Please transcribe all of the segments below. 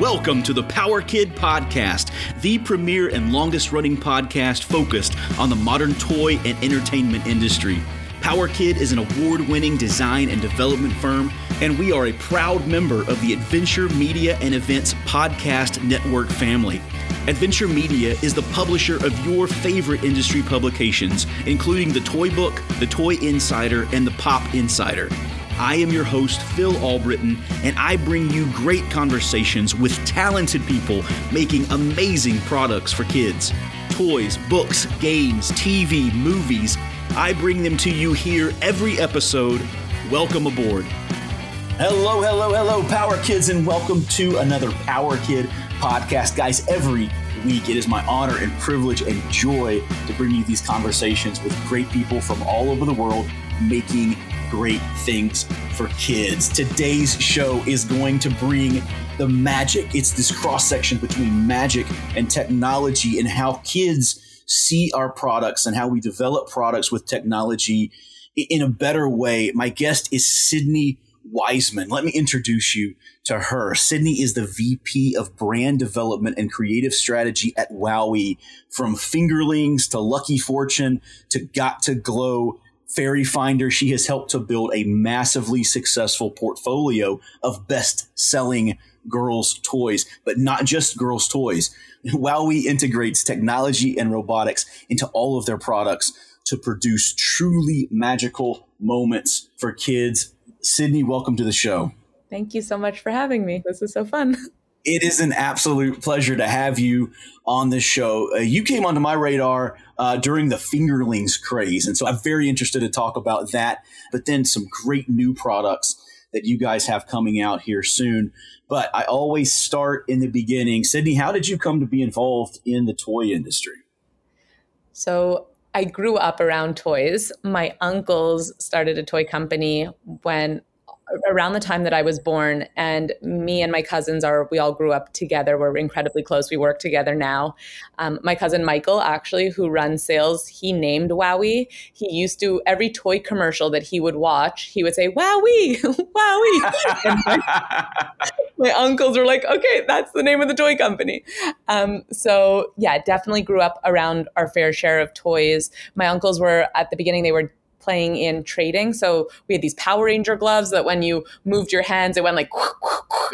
Welcome to the Power Kid Podcast, the premier and longest running podcast focused on the modern toy and entertainment industry. Power Kid is an award winning design and development firm, and we are a proud member of the Adventure Media and Events Podcast Network family. Adventure Media is the publisher of your favorite industry publications, including The Toy Book, The Toy Insider, and The Pop Insider. I am your host, Phil Albritton, and I bring you great conversations with talented people making amazing products for kids. Toys, books, games, TV, movies. I bring them to you here every episode. Welcome aboard. Hello, hello, hello, Power Kids, and welcome to another Power Kid podcast. Guys, every week it is my honor and privilege and joy to bring you these conversations with great people from all over the world making great things for kids. Today's show is going to bring the magic. It's this cross section between magic and technology and how kids see our products and how we develop products with technology in a better way. My guest is Sydney Wiseman. Let me introduce you to her. Sydney is the VP of Brand Development and Creative Strategy at WowWee. From Fingerlings to Lucky Fortune to Got to Glow Fairy Finder, she has helped to build a massively successful portfolio of best selling girls' toys, but not just girls' toys. WowWee integrates technology and robotics into all of their products to produce truly magical moments for kids. Sydney, welcome to the show. Thank you so much for having me. This is so fun. It is an absolute pleasure to have you on this show. Uh, you came onto my radar uh, during the fingerlings craze. And so I'm very interested to talk about that, but then some great new products that you guys have coming out here soon. But I always start in the beginning. Sydney, how did you come to be involved in the toy industry? So I grew up around toys. My uncles started a toy company when around the time that I was born, and me and my cousins are we all grew up together. We're incredibly close. We work together now. Um, my cousin Michael, actually, who runs sales, he named WowWee. He used to every toy commercial that he would watch, he would say Wowie, Wowie. my, my, uncles were like, okay, that's the name of the toy company. Um, so yeah, definitely grew up around our fair share of toys. My uncles were at the beginning; they were playing in trading. So we had these Power Ranger gloves that when you moved your hands, it went like,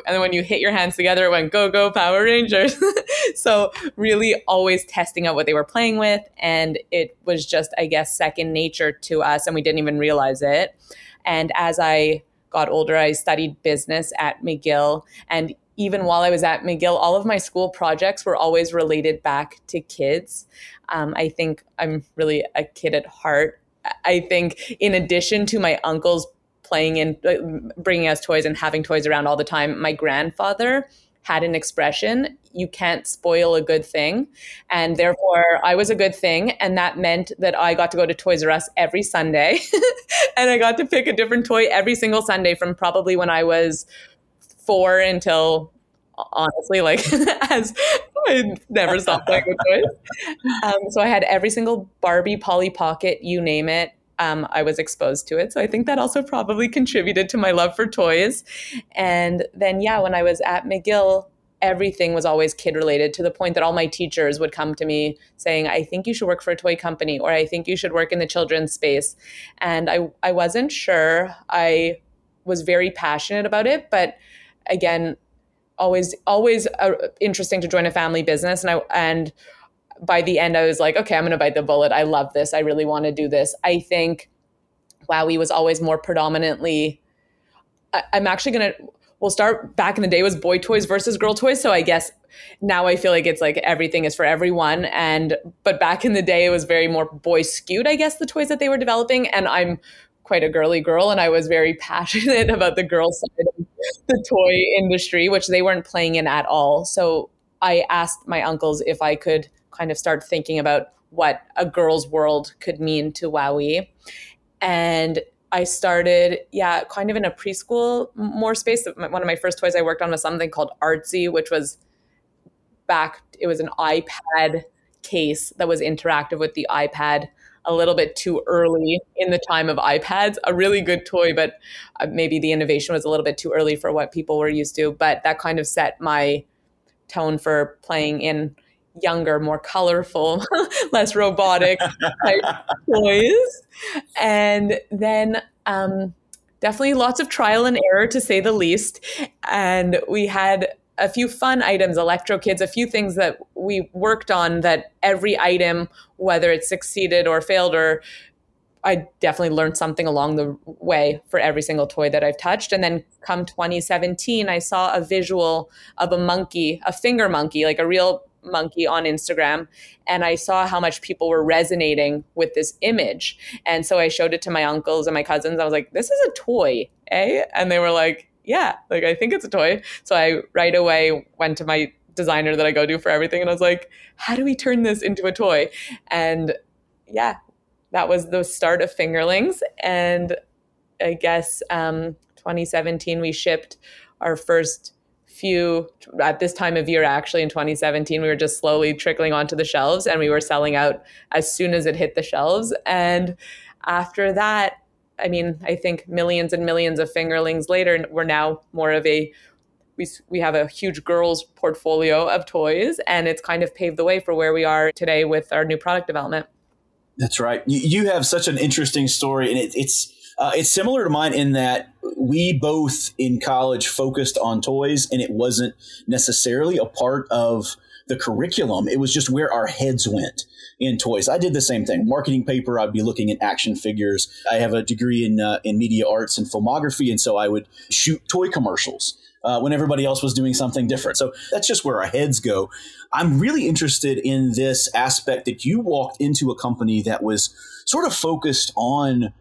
and then when you hit your hands together, it went go, go, Power Rangers. so really always testing out what they were playing with. And it was just, I guess, second nature to us. And we didn't even realize it. And as I got older, I studied business at McGill. And even while I was at McGill, all of my school projects were always related back to kids. Um, I think I'm really a kid at heart. I think in addition to my uncles playing in uh, bringing us toys and having toys around all the time, my grandfather had an expression you can't spoil a good thing. And therefore i was a good thing and that meant that i got to go to toys r us every sunday and i got to pick a different toy every single sunday from probably when i was four until honestly like as I never stopped playing with toys. Um, so I had every single Barbie, Polly Pocket, you name it. Um, I was exposed to it. So I think that also probably contributed to my love for toys. And then, yeah, when I was at McGill, everything was always kid related to the point that all my teachers would come to me saying, I think you should work for a toy company or I think you should work in the children's space. And I, I wasn't sure. I was very passionate about it. But again, always always uh, interesting to join a family business. And I and by the end I was like okay I'm going to bite the bullet. I love this. I really want to do this. I think WowWee was always more predominantly I, I'm actually going to we'll start back in the day was boy toys versus girl toys. So I guess now I feel like it's like everything is for everyone. And but back in the day it was very more boy skewed I guess the toys that they were developing. And I'm quite a girly girl and I was very passionate about the girl side of the toy industry, which they weren't playing in at all. So I asked my uncles if I could kind of start thinking about what a girl's world could mean to WowWee. And I started, yeah, kind of in a preschool more space. One of my first toys I worked on was something called Artsy, which was back, it was an iPad case that was interactive with the iPad a little bit too early in the time of iPads. A really good toy, but uh, maybe the innovation was a little bit too early for what people were used to. But that kind of set my tone for playing in younger, more colorful, less robotic type toys. And then um, definitely lots of trial and error to say the least. And we had a few fun items, Electro Kids, a few things that we worked on that every item, whether it succeeded or failed or I definitely learned something along the way for every single toy that I've touched. And then come 2017, I saw a visual of a monkey, a finger monkey, like a real monkey on Instagram and I saw how much people were resonating with this image. And so I showed it to my uncles and my cousins. I was like, this is a toy, eh? And they were like, yeah, like I think it's a toy. So I right away went to my designer that I go to for everything and I was like, how do we turn this into a toy? And yeah, that was the start of Fingerlings. And I guess um, 2017 we shipped our first few at this time of year actually in 2017 we were just slowly trickling onto the shelves and we were selling out as soon as it hit the shelves and after that i mean i think millions and millions of fingerlings later we're now more of a we, we have a huge girls portfolio of toys and it's kind of paved the way for where we are today with our new product development. That's right. You, you have such an interesting story and it, it's uh, it's similar to mine in that we both in college focused on toys, and it wasn't necessarily a part of the curriculum. It was just where our heads went in toys. I did the same thing. Marketing paper, I'd be looking at action figures. I have a degree in uh, in media arts and filmography, and so I would shoot toy commercials. Uh, when everybody else was doing something different. So that's just where our heads go. I'm really interested in this aspect that you walked into a company that was sort of focused on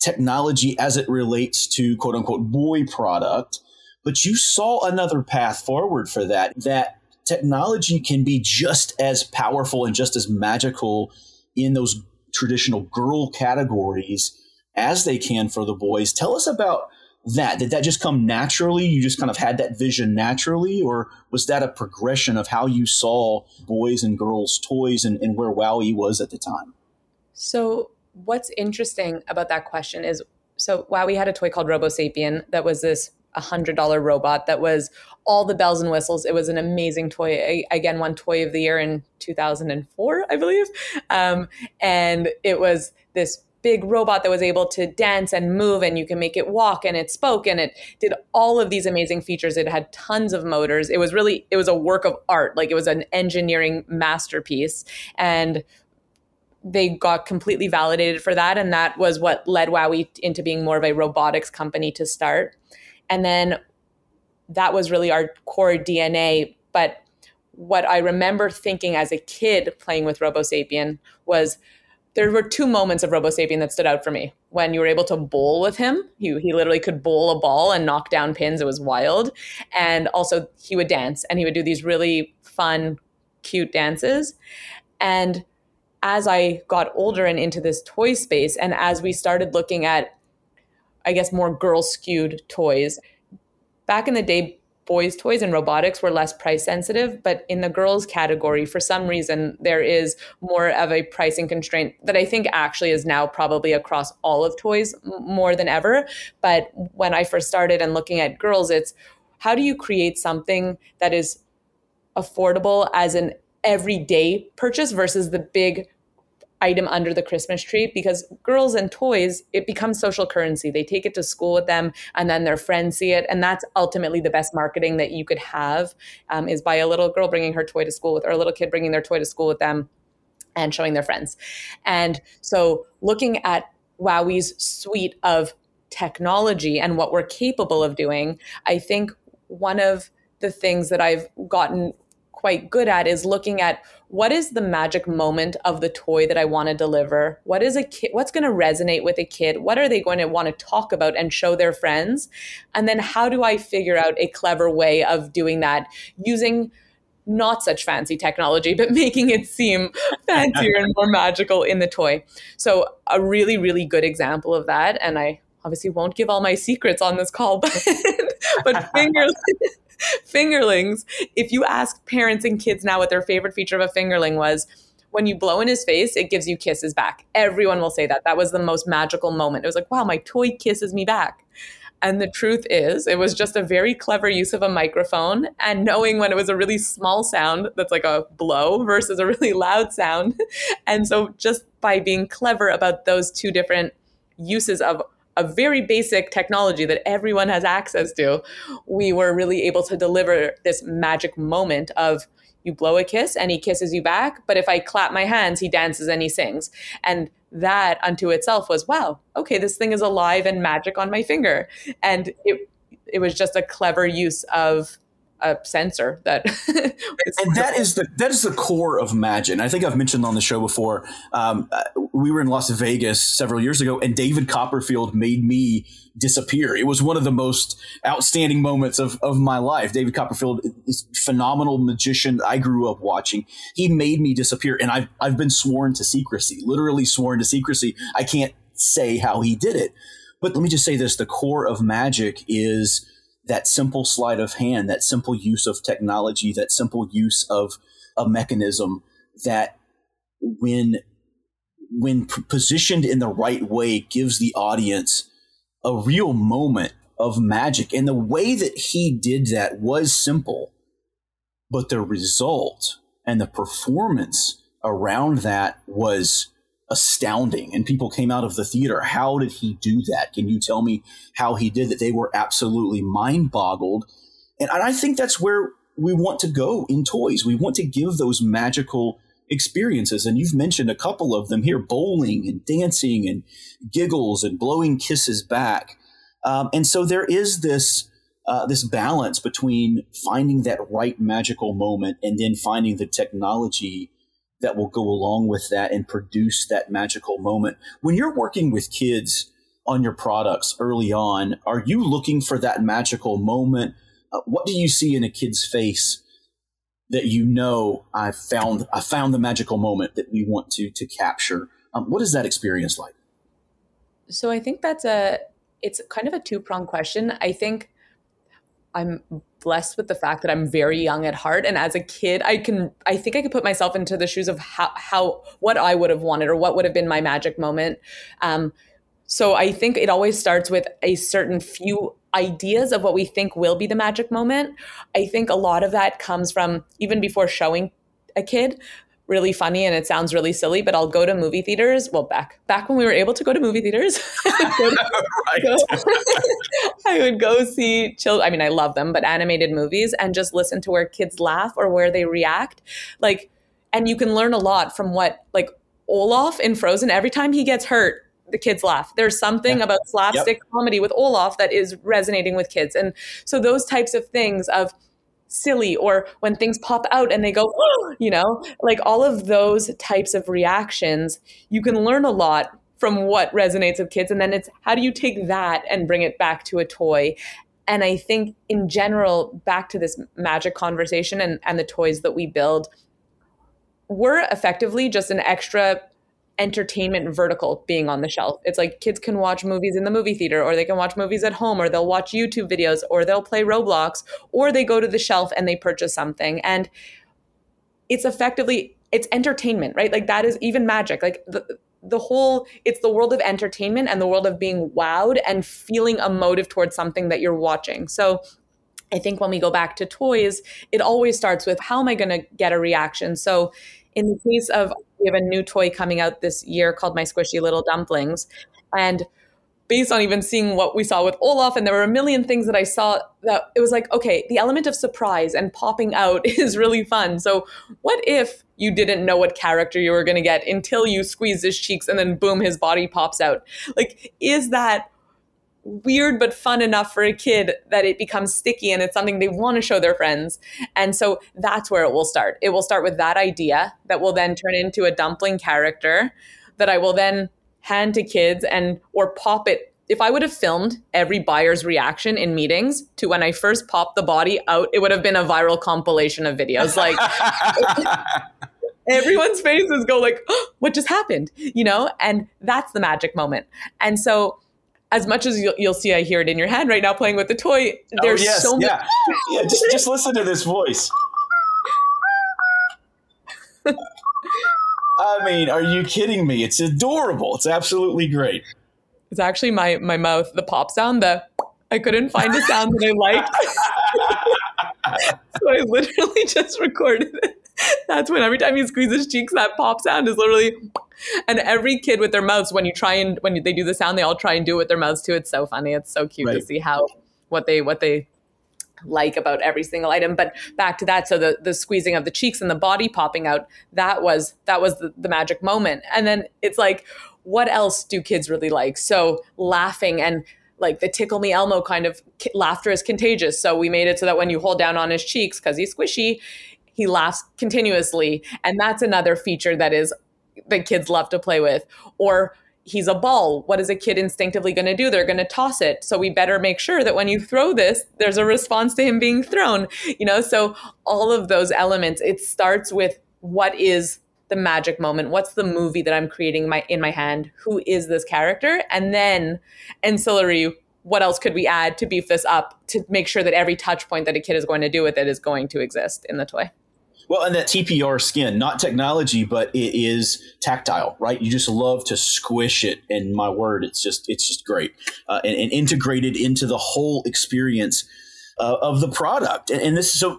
technology as it relates to quote unquote boy product, but you saw another path forward for that, that technology can be just as powerful and just as magical in those traditional girl categories as they can for the boys. Tell us about that. Did that just come naturally? You just kind of had that vision naturally, or was that a progression of how you saw boys and girls' toys and, and where WowWee was at the time? So what's interesting about that question is so WowWee had a toy called Robo robosapien that was this $100 robot that was all the bells and whistles. It was an amazing toy I, again one toy of the year in 2004 i believe. Um, and it was this big robot that was able to dance and move and you can make it walk and it spoke and it did all of these amazing features. It had tons of motors. It was really it was a work of art. Like it was an engineering masterpiece. And they got completely validated for that. And that was what led WowWee into being more of a robotics company to start. And then that was really our core DNA. But what I remember thinking as a kid playing with RoboSapien was there were two moments of RoboSapien that stood out for me. When you were able to bowl with him, he, he literally could bowl a ball and knock down pins. It was wild. And also, he would dance and he would do these really fun, cute dances. And as I got older and into this toy space, and as we started looking at, I guess, more girl skewed toys, back in the day, boys' toys and robotics were less price sensitive, but in the girls' category, for some reason, there is more of a pricing constraint that I think actually is now probably across all of toys more than ever. But when I first started and looking at girls, it's how do you create something that is affordable as an everyday purchase versus the big item under the Christmas tree because girls and toys, it becomes social currency. They take it to school with them and then their friends see it. And that's ultimately the best marketing that you could have um, is by a little girl bringing her toy to school with, or a little kid bringing their toy to school with them and showing their friends. And so looking at WowWee's suite of technology and what we're capable of doing, I think one of the things that I've gotten quite good at is looking at what is the magic moment of the toy that I want to deliver? What is a kid what's going to resonate with a kid? What are they going to want to talk about and show their friends? And then how do I figure out a clever way of doing that using not such fancy technology, but making it seem fancier and more magical in the toy. So, a really, really good example of that, and I obviously won't give all my secrets on this call, but, but fingers, fingerlings, if you ask parents and kids now what their favorite feature of a fingerling was, when you blow in his face, it gives you kisses back. Everyone will say that. That was the most magical moment. It was like, wow, my toy kisses me back. And the truth is, it was just a very clever use of a microphone and knowing when it was a really small sound that's like a blow versus a really loud sound. And so, just by being clever about those two different uses of a very basic technology that everyone has access to, we were really able to deliver this magic moment of you blow a kiss and he kisses you back. But if I clap my hands, he dances and he sings. And that unto itself was, wow, okay, this thing is alive and magic on my finger. And it, it was just a clever use of a sensor that and that is the that is the core of magic i think i've mentioned on the show before um, uh, we were in las vegas several years ago and david copperfield made me disappear. It was one of the most outstanding moments of, of my life. David copperfield is phenomenal magician i grew up watching. He made me disappear and i've, I've been sworn to secrecy literally sworn to secrecy. I can't say how he did it. But let me just say this the core of magic is that simple sleight of hand, that simple use of technology, that simple use of a mechanism that when when positioned in the right way gives the audience a real moment of magic. And the way that he did that was simple but the result and the performance around that was astounding. And people came out of the theater. How did he do that? Can you tell me how he did that? They were absolutely mind boggled and i think that's where we want to go in toys. We want to give those magical experiences. And you've mentioned a couple of them here bowling and dancing and giggles and blowing kisses back. Um, and so there is this uh, this balance between finding that right magical moment and then finding the technology that will go along with that and produce that magical moment. When you're working with kids on your products early on, are you looking for that magical moment? Uh, what do you see in a kid's face that you know I found I found the magical moment that we want to to capture? Um, what is that experience like? So I think that's a it's kind of a two pronged question. I think I'm blessed with the fact that I'm very young at heart. And as a kid, I can, I think I could put myself into the shoes of how, how, what I would have wanted or what would have been my magic moment. Um, so I think it always starts with a certain few ideas of what we think will be the magic moment. I think a lot of that comes from even before showing a kid really funny and it sounds really silly, but I'll go to movie theaters. Well, back back when we were able to go to movie theaters, I, would go, I would go see children. I mean, I love them, but animated movies and just listen to where kids laugh or where they react. Like, and you can learn a lot from what like Olaf in Frozen. Every time he gets hurt, the kids laugh. There's something yeah. about slapstick yep. comedy with Olaf that is resonating with kids, and so those types of things of silly or when things pop out and they go oh, you know? Like all of those types of reactions you can learn a lot from what resonates with kids and then it's how do you take that and bring it back to a toy? And i think in general back to this magic conversation and, and the toys that we build we're effectively just an extra entertainment vertical being on the shelf. It's like kids can watch movies in the movie theater or they can watch movies at home or they'll watch YouTube videos or they'll play Roblox or they go to the shelf and they purchase something and it's effectively it's entertainment, right? Like that is even magic. Like the the whole it's the world of entertainment and the world of being wowed and feeling a motive towards something that you're watching. So I think when we go back to toys, it always starts with how am I going to get a reaction? So in the case of we have a new toy coming out this year called My Squishy Little Dumplings. And based on even seeing what we saw with Olaf, and there were a million things that I saw that it was like, okay, the element of surprise and popping out is really fun. So, what if you didn't know what character you were going to get until you squeeze his cheeks and then boom, his body pops out? Like, is that weird but fun enough for a kid that it becomes sticky and it's something they want to show their friends. And so that's where it will start. It will start with that idea that will then turn into a dumpling character that I will then hand to kids and or pop it if I would have filmed every buyer's reaction in meetings to when I first popped the body out, it would have been a viral compilation of videos. Like everyone's faces go like, oh, what just happened? You know? And that's the magic moment. And so as much as you'll, you'll, see, I hear it in your head right now playing with the toy. Oh, there's oh, yes, so much. Yeah, yeah. Just, just listen to this voice. I mean, are you kidding me? It's adorable. It's absolutely great. It's actually my my mouth, the pop sound, the I couldn't find a sound that I liked. so I literally just recorded it. That's when every time he squeezes his cheeks, that pop sound is literally. And every kid with their mouths, when you try and when they do the sound, they all try and do it with their mouths too. It's so funny. It's so cute right. to see how what they what they like about every single item. But back to that, so the the squeezing of the cheeks and the body popping out, that was that was the, the magic moment. And then it's like, what else do kids really like? So laughing and like the tickle me Elmo kind of laughter is contagious. So we made it so that when you hold down on his cheeks because he's squishy, he laughs continuously, and that's another feature that is that kids love to play with. Or he's a ball. What is a kid instinctively going to do? They're going to toss it. So we better make sure that when you throw this, there's a response to him being thrown. You know, so all of those elements, it starts with what is the magic moment? What's the movie that I'm creating my in my hand? Who is this character? And then ancillary, what else could we add to beef this up to make sure that every touch point that a kid is going to do with it is going to exist in the toy? Well, and that TPR skin, not technology, but it is tactile, right? You just love to squish it, and my word, it's just it's just great uh, and, and, integrated into the whole experience uh, of the product. And, and this so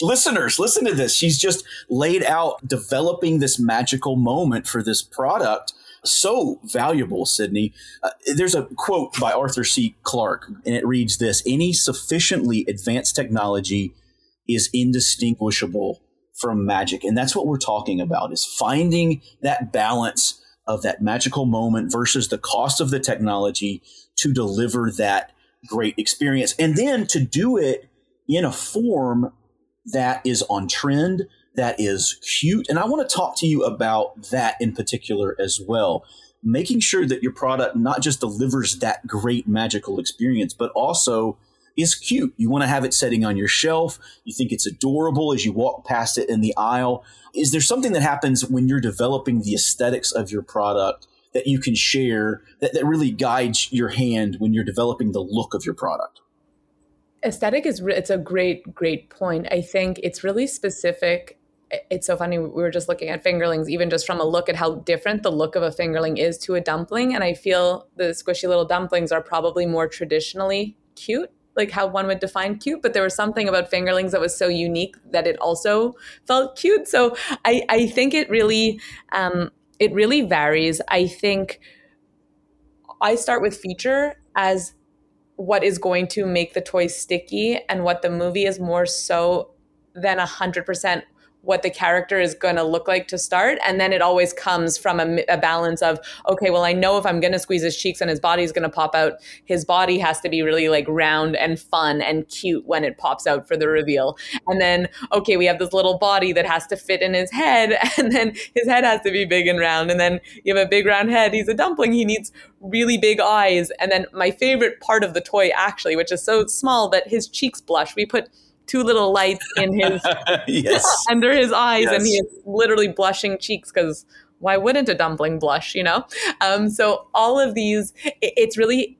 listeners, listen to this. She's just laid out developing this magical moment for this product. So valuable, Sydney. Uh, there's a quote by Arthur C. Clarke, and it reads this Any sufficiently advanced technology is indistinguishable from magic. And that's what we're talking about is finding that balance of that magical moment versus the cost of the technology to deliver that great experience. And then to do it in a form that is on trend, that is cute. And I want to talk to you about that in particular as well. Making sure that your product not just delivers that great magical experience, but also is cute. You want to have it sitting on your shelf. You think it's adorable as you walk past it in the aisle. Is there something that happens when you're developing the aesthetics of your product that you can share that, that really guides your hand when you're developing the look of your product? Aesthetic is it's a great great point. I think it's really specific it's so funny. We were just looking at fingerlings, even just from a look at how different the look of a fingerling is to a dumpling. And I feel the squishy little dumplings are probably more traditionally cute like how one would define cute, but there was something about fingerlings that was so unique that it also felt cute. So I, I think it really um, it really varies. I think I start with feature as what is going to make the toy sticky and what the movie is more so than a hundred percent what the character is going to look like to start and then it always comes from a, a balance of okay well i know if i'm going to squeeze his cheeks and his body is going to pop out his body has to be really like round and fun and cute when it pops out for the reveal. And then okay we have this little body that has to fit in his head and then his head has to be big and round and then you have a big round head he's a dumpling he needs really big eyes. And then my favorite part of the toy actually which is so small that his cheeks blush. We put two little lights in his yes. under his eyes, yes. and he is literally blushing cheeks because why wouldn't a dumpling blush? You know. Um, so all of these, it, it's really.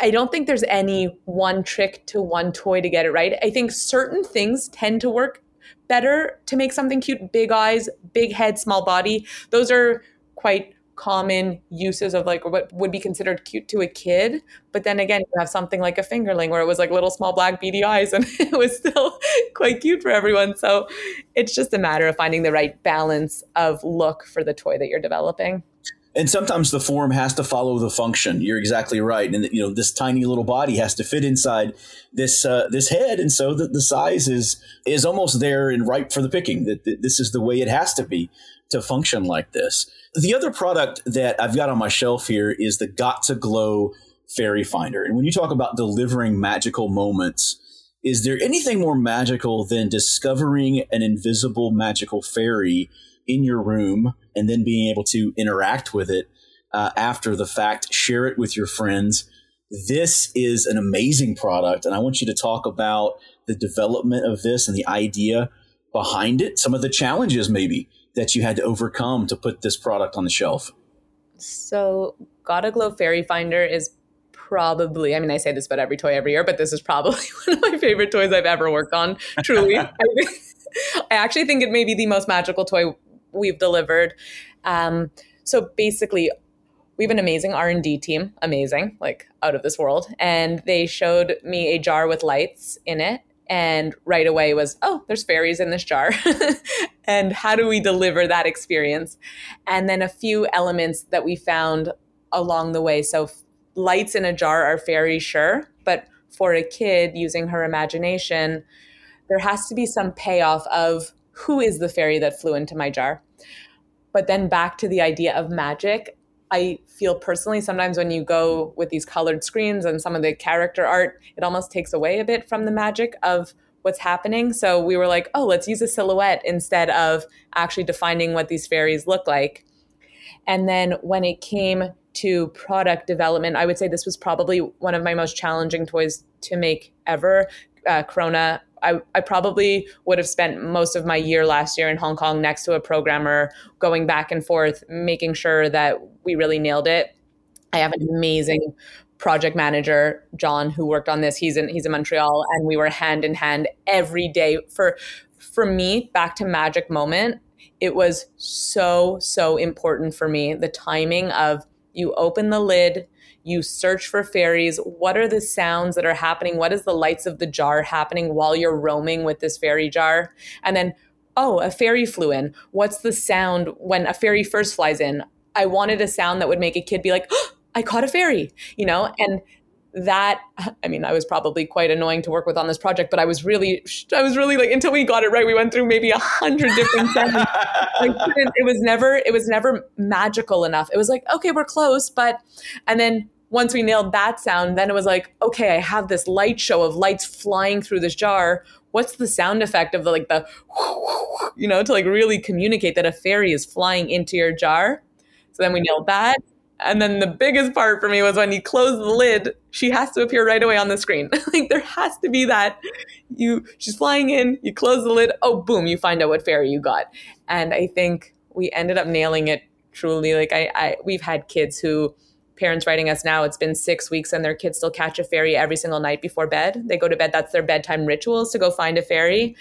I don't think there's any one trick to one toy to get it right. I think certain things tend to work better to make something cute. Big eyes, big head, small body. Those are quite common uses of like what would be considered cute to a kid. But then again, you have something like a fingerling where it was like little small black beady eyes and it was still quite cute for everyone. So it's just a matter of finding the right balance of look for the toy that you're developing. And sometimes the form has to follow the function. You're exactly right, and you know this tiny little body has to fit inside this uh, this head, and so the, the size is is almost there and ripe for the picking. That this is the way it has to be to function like this. The other product that I've got on my shelf here is the Got to Glow Fairy Finder. And when you talk about delivering magical moments, is there anything more magical than discovering an invisible magical fairy in your room and then being able to interact with it uh, after the fact, share it with your friends? This is an amazing product, and I want you to talk about the development of this and the idea behind it, some of the challenges maybe that you had to overcome to put this product on the shelf? So, Gotta Glow Fairy Finder is probably, I mean, I say this about every toy every year, but this is probably one of my favorite toys I've ever worked on. Truly. I, I, actually think it may be the most magical toy we've delivered. Um, so basically, we have an amazing r&d team amazing like out of this world and they showed me a jar with lights in it and right away was oh there's fairies in this jar. And how do we deliver that experience? And then a few elements that we found along the way. So lights in a jar are fairy sure but for a kid using her imagination there has to be some payoff of who is the fairy that flew into my jar? But then back to the idea of magic I feel personally sometimes when you go with these colored screens and some of the character art, it almost takes away a bit from the magic of what's happening. So we were like, oh, let's use a silhouette instead of actually defining what these fairies look like. And then when it came to product development, I would say this was probably one of my most challenging toys to make ever. Uh, Corona I, I probably would have spent most of my year last year in Hong Kong next to a programmer, going back and forth, making sure that we really nailed it. I have an amazing project manager, John, who worked on this. He's in he's in Montreal, and we were hand in hand every day. For for me, back to magic moment, it was so so important for me. The timing of you open the lid, you search for fairies. What are the sounds that are happening? What is the lights of the jar happening while you're roaming with this fairy jar? And then, oh, a fairy flew in. What's the sound when a fairy first flies in? I wanted a sound that would make a kid be like, oh, I caught a fairy, you know? And that i mean i was probably quite annoying to work with on this project but i was really i was really like until we got it right we went through maybe a hundred different sounds it was never it was never magical enough it was like okay we're close but and then once we nailed that sound, then it was like, okay, I have this light show of lights flying through this jar. What's the sound effect of the like the, you know, to like really communicate that a fairy is flying into your jar? So then we nailed that. And then the biggest part for me was when you close the lid, she has to appear right away on the screen. like there has to be that you she's flying in, you close the lid, oh boom, you find out what fairy you got. And I think we ended up nailing it truly. Like I, I we've had kids who parents writing us now, it's been six weeks and their kids still catch a fairy every single night before bed. They go to bed, that's their bedtime rituals to go find a fairy.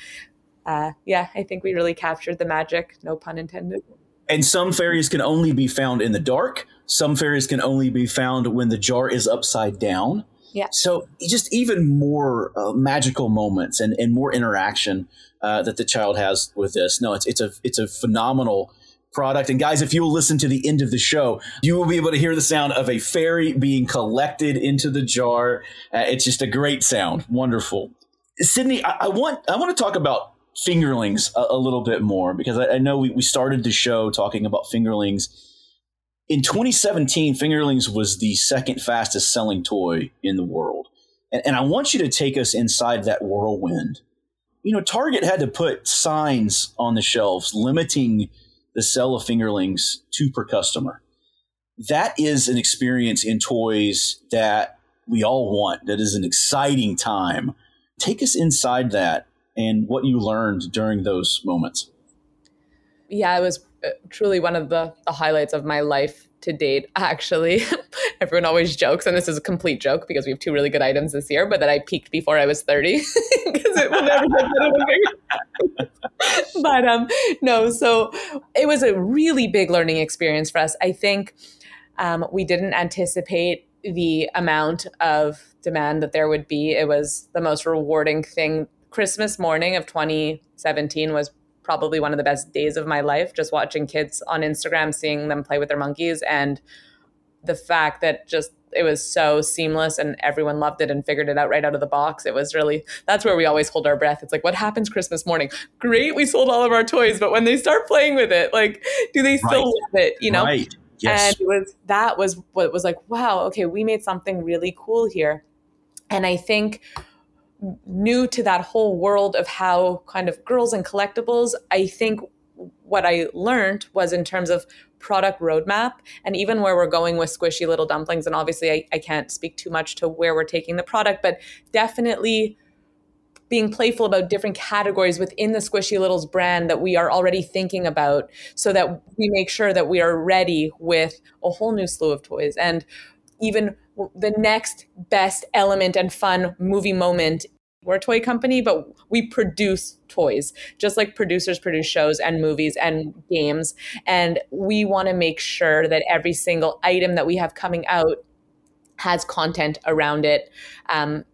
Uh, yeah, I think we really captured the magic, no pun intended. And some fairies can only be found in the dark. Some fairies can only be found when the jar is upside down. Yeah. So just even more uh, magical moments and, and more interaction uh, that the child has with this. No, it's it's a it's a phenomenal product. And guys, if you will listen to the end of the show, you will be able to hear the sound of a fairy being collected into the jar. Uh, it's just a great sound. Wonderful. Sydney, I, I, want I want to talk about fingerlings a, a little bit more because I, I know we, we started the show talking about fingerlings. In 2017, fingerlings was the second fastest selling toy in the world. And, and I want you to take us inside that whirlwind. You know, Target had to put signs on the shelves limiting the sell of fingerlings two per customer. That is an experience in toys that we all want. That is an exciting time. Take us inside that and what you learned during those moments. Yeah, it was truly one of the, the highlights of my life to date, actually. Everyone always jokes, and this is a complete joke because we have two really good items this year, but that I peaked before I was 30 because it will never get But um, no, so it was a really big learning experience for us. I think um, we didn't anticipate the amount of demand that there would be. It was the most rewarding thing. Christmas morning of 2017 was probably one of the best days of my life just watching kids on Instagram seeing them play with their monkeys and the fact that just it was so seamless and everyone loved it and figured it out right out of the box. It was really that's where we always hold our breath. It's like what happens Christmas morning? Great, we sold all of our toys, but when they start playing with it, like do they still right. love it, you know? Right. Yes. And it was that was what was like, wow, okay, we made something really cool here. And I think new to that whole world of how kind of girls and collectibles, I think what I learned was in terms of product roadmap and even where we're going with squishy little dumplings. And obviously, I, I can't speak too much to where we're taking the product, but definitely being playful about different categories within the Squishy Littles brand that we are already thinking about so that we make sure that we are ready with a whole new slew of toys. And even the next best element and fun movie moment we're a toy company, but we produce toys, just like producers produce shows and movies and games. And we want to make sure that every single item that we have coming out has content around it. Um,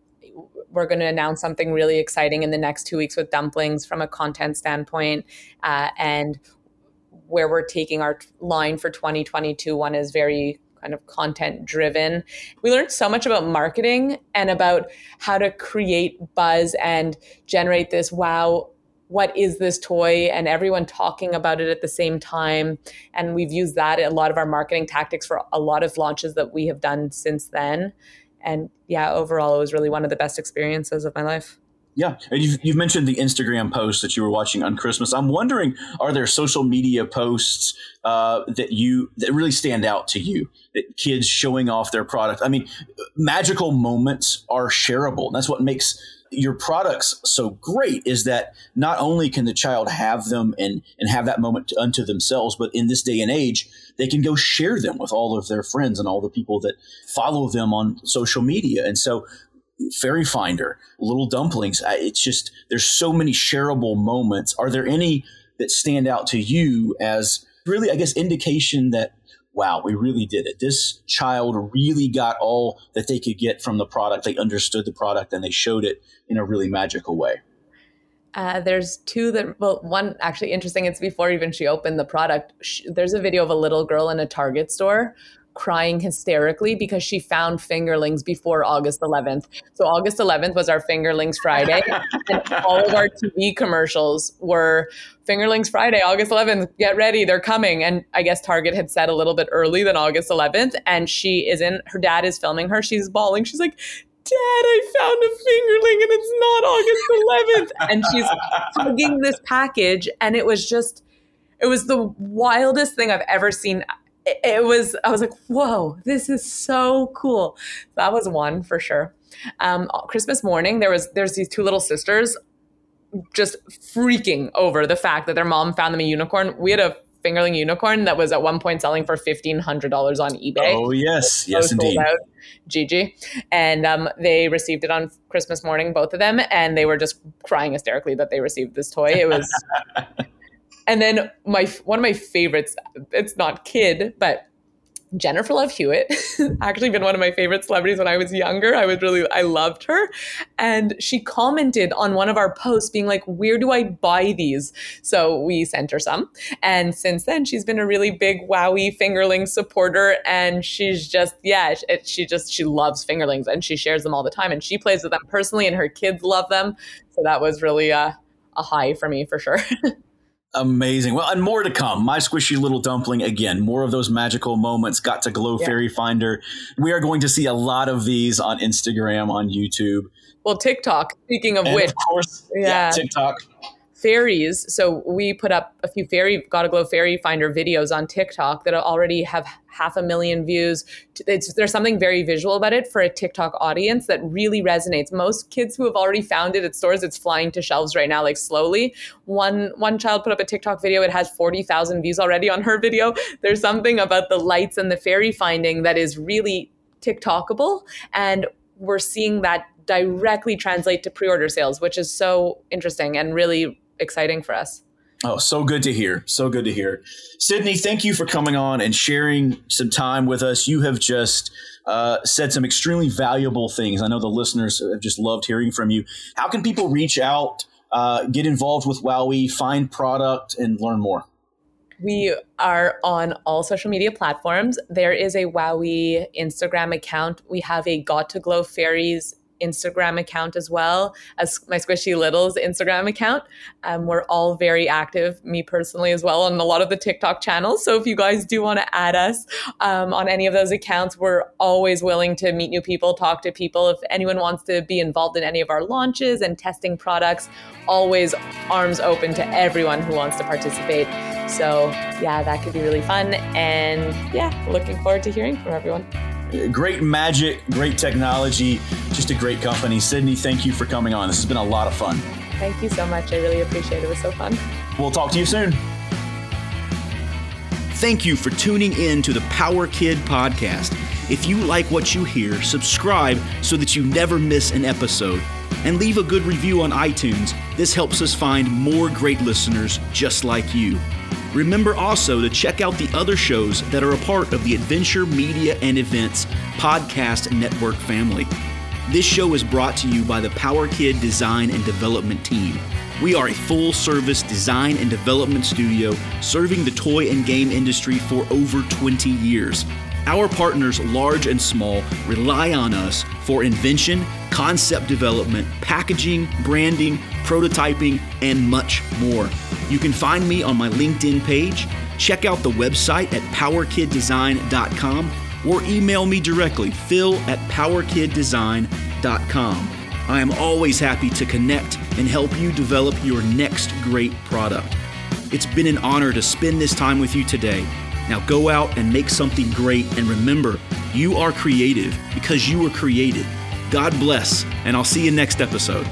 we're going to announce something really exciting in the next two weeks with dumplings from a content standpoint. Uh, and where we're taking our line for 2022, one is very kind of content driven. We learned so much about marketing and about how to create buzz and generate this wow what is this toy? And everyone talking about it at the same time. And we've used that a lot of our marketing tactics for a lot of launches that we have done since then. And yeah overall it was really one of the best experiences of my life yeah, and you've, you've mentioned the Instagram post that you were watching on Christmas. I'm wondering, are there social media posts uh, that you that really stand out to you? That kids showing off their product. I mean, magical moments are shareable. That's what makes your products so great is that not only can the child have them and and have that moment unto themselves, but in this day and age, they can go share them with all of their friends and all the people that follow them on social media. And so Fairy Finder, Little Dumplings. It's just there's so many shareable moments. Are there any that stand out to you as really, I guess, indication that wow, we really did it. This child really got all that they could get from the product. They understood the product and they showed it in a really magical way. Uh, there's two that, well, one actually interesting. It's before even she opened the product. She, there's a video of a little girl in a Target store crying hysterically because she found fingerlings before August 11th. So August 11th was our fingerlings Friday, and all of our TV commercials were fingerlings Friday, August 11th. Get ready, they're coming. And I guess Target had said a little bit early than August 11th, and she is in. Her dad is filming her. She's bawling. She's like. Dad, I found a fingerling and it's not August 11th. And she's hugging this package. And it was just, it was the wildest thing I've ever seen it, was I was like, whoa, this is so cool. That was one for sure. Um, Christmas morning, there was there's these two little sisters just freaking over the fact that their mom found them a unicorn. We had a fingerling unicorn that was at one point selling for fifteen hundred dollars on eBay. Oh yes, yes indeed. Out, Gigi, and um, they received it on Christmas morning, both of them, and they were just crying hysterically that they received this toy. It was And then my one of my favorites, it's not kid, but Jennifer Love Hewitt, actually been one of my favorite celebrities when I was younger. I was really, I loved her. And she commented on one of our posts being like, where do I buy these? So we sent her some. And since then, she's been a really big WowWee fingerling supporter. And she's just, yeah, it, she just, she loves fingerlings and she shares them all the time. And she plays with them personally and her kids love them. So that was really a, a high for me for sure. Amazing. Well, and more to come. My squishy little dumpling again. More of those magical moments. Got to glow yeah. fairy finder. We are going to see a lot of these on Instagram, on YouTube. Well, TikTok. Speaking of and which, of course, yeah, yeah TikTok fairies. So we put up a few fairy Gotta Glow fairy finder videos on TikTok that already have half a million views. It's, there's something very visual about it for a TikTok audience that really resonates. Most kids who have already found it at stores, it's flying to shelves right now, like slowly. One one child put up a TikTok video. It has forty thousand views already on her video. There's something about the lights and the fairy finding that is really TikTokable, and we're seeing that directly translate to pre-order sales, which is so interesting and really exciting for us. Oh, so good to hear. So good to hear. Sydney, thank you for coming on and sharing some time with us. You have just uh, said some extremely valuable things. I know the listeners have just loved hearing from you. How can people reach out, uh, get involved with WowWee, find product, and learn more? We are on all social media platforms. There is a WowWee Instagram account. We have a Got to Glow Fairies Instagram account as well as my Squishy Littles Instagram account. Um, we're all very active, me personally as well, on a lot of the TikTok channels. So if you guys do want to add us um, on any of those accounts, we're always willing to meet new people, talk to people. If anyone wants to be involved in any of our launches and testing products, always arms open to everyone who wants to participate. So yeah, that could be really fun. And yeah, looking forward to hearing from everyone great magic, great technology, just a great company. Sydney, thank you for coming on. This has been a lot of fun. Thank you so much. I really appreciate it. It was so fun. We'll talk to you soon. Thank you for tuning in to the Power Kid podcast. If you like what you hear, subscribe so that you never miss an episode. and leave a good review on iTunes. This helps us find more great listeners just like you. Remember also to check out the other shows that are a part of the Adventure Media and Events podcast network family. This show is brought to you by the Power Kid Design and Development Team. We are a full service design and development studio serving the toy and game industry for over 20 years. Our partners, large and small, rely on us for invention, concept development, packaging, branding, prototyping, and much more. You can find me on my LinkedIn page, check out the website at powerkiddesign.com, or email me directly, phil at powerkiddesign.com. I am always happy to connect and help you develop your next great product. It's been an honor to spend this time with you today. Now go out and make something great, and remember, you are creative because you were created. God bless, and I'll see you next episode.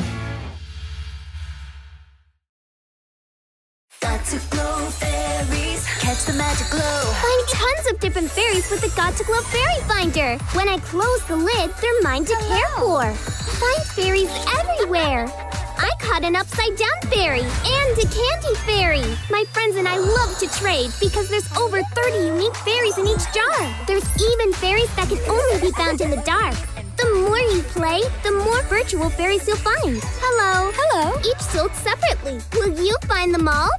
Got to glow fairies, catch the magic glow. Find tons of different fairies with the Got2Glow Fairy Finder. When I close the lid, they're mine to care for. Find fairies everywhere. I caught an upside down fairy and a candy fairy. My friends and I love to trade because there's over 30 unique fairies in each jar. There's even fairies that can only be found in the dark. The more you play, the more virtual fairies you'll find. Hello. Hello. Each sold separately. Will you find them all?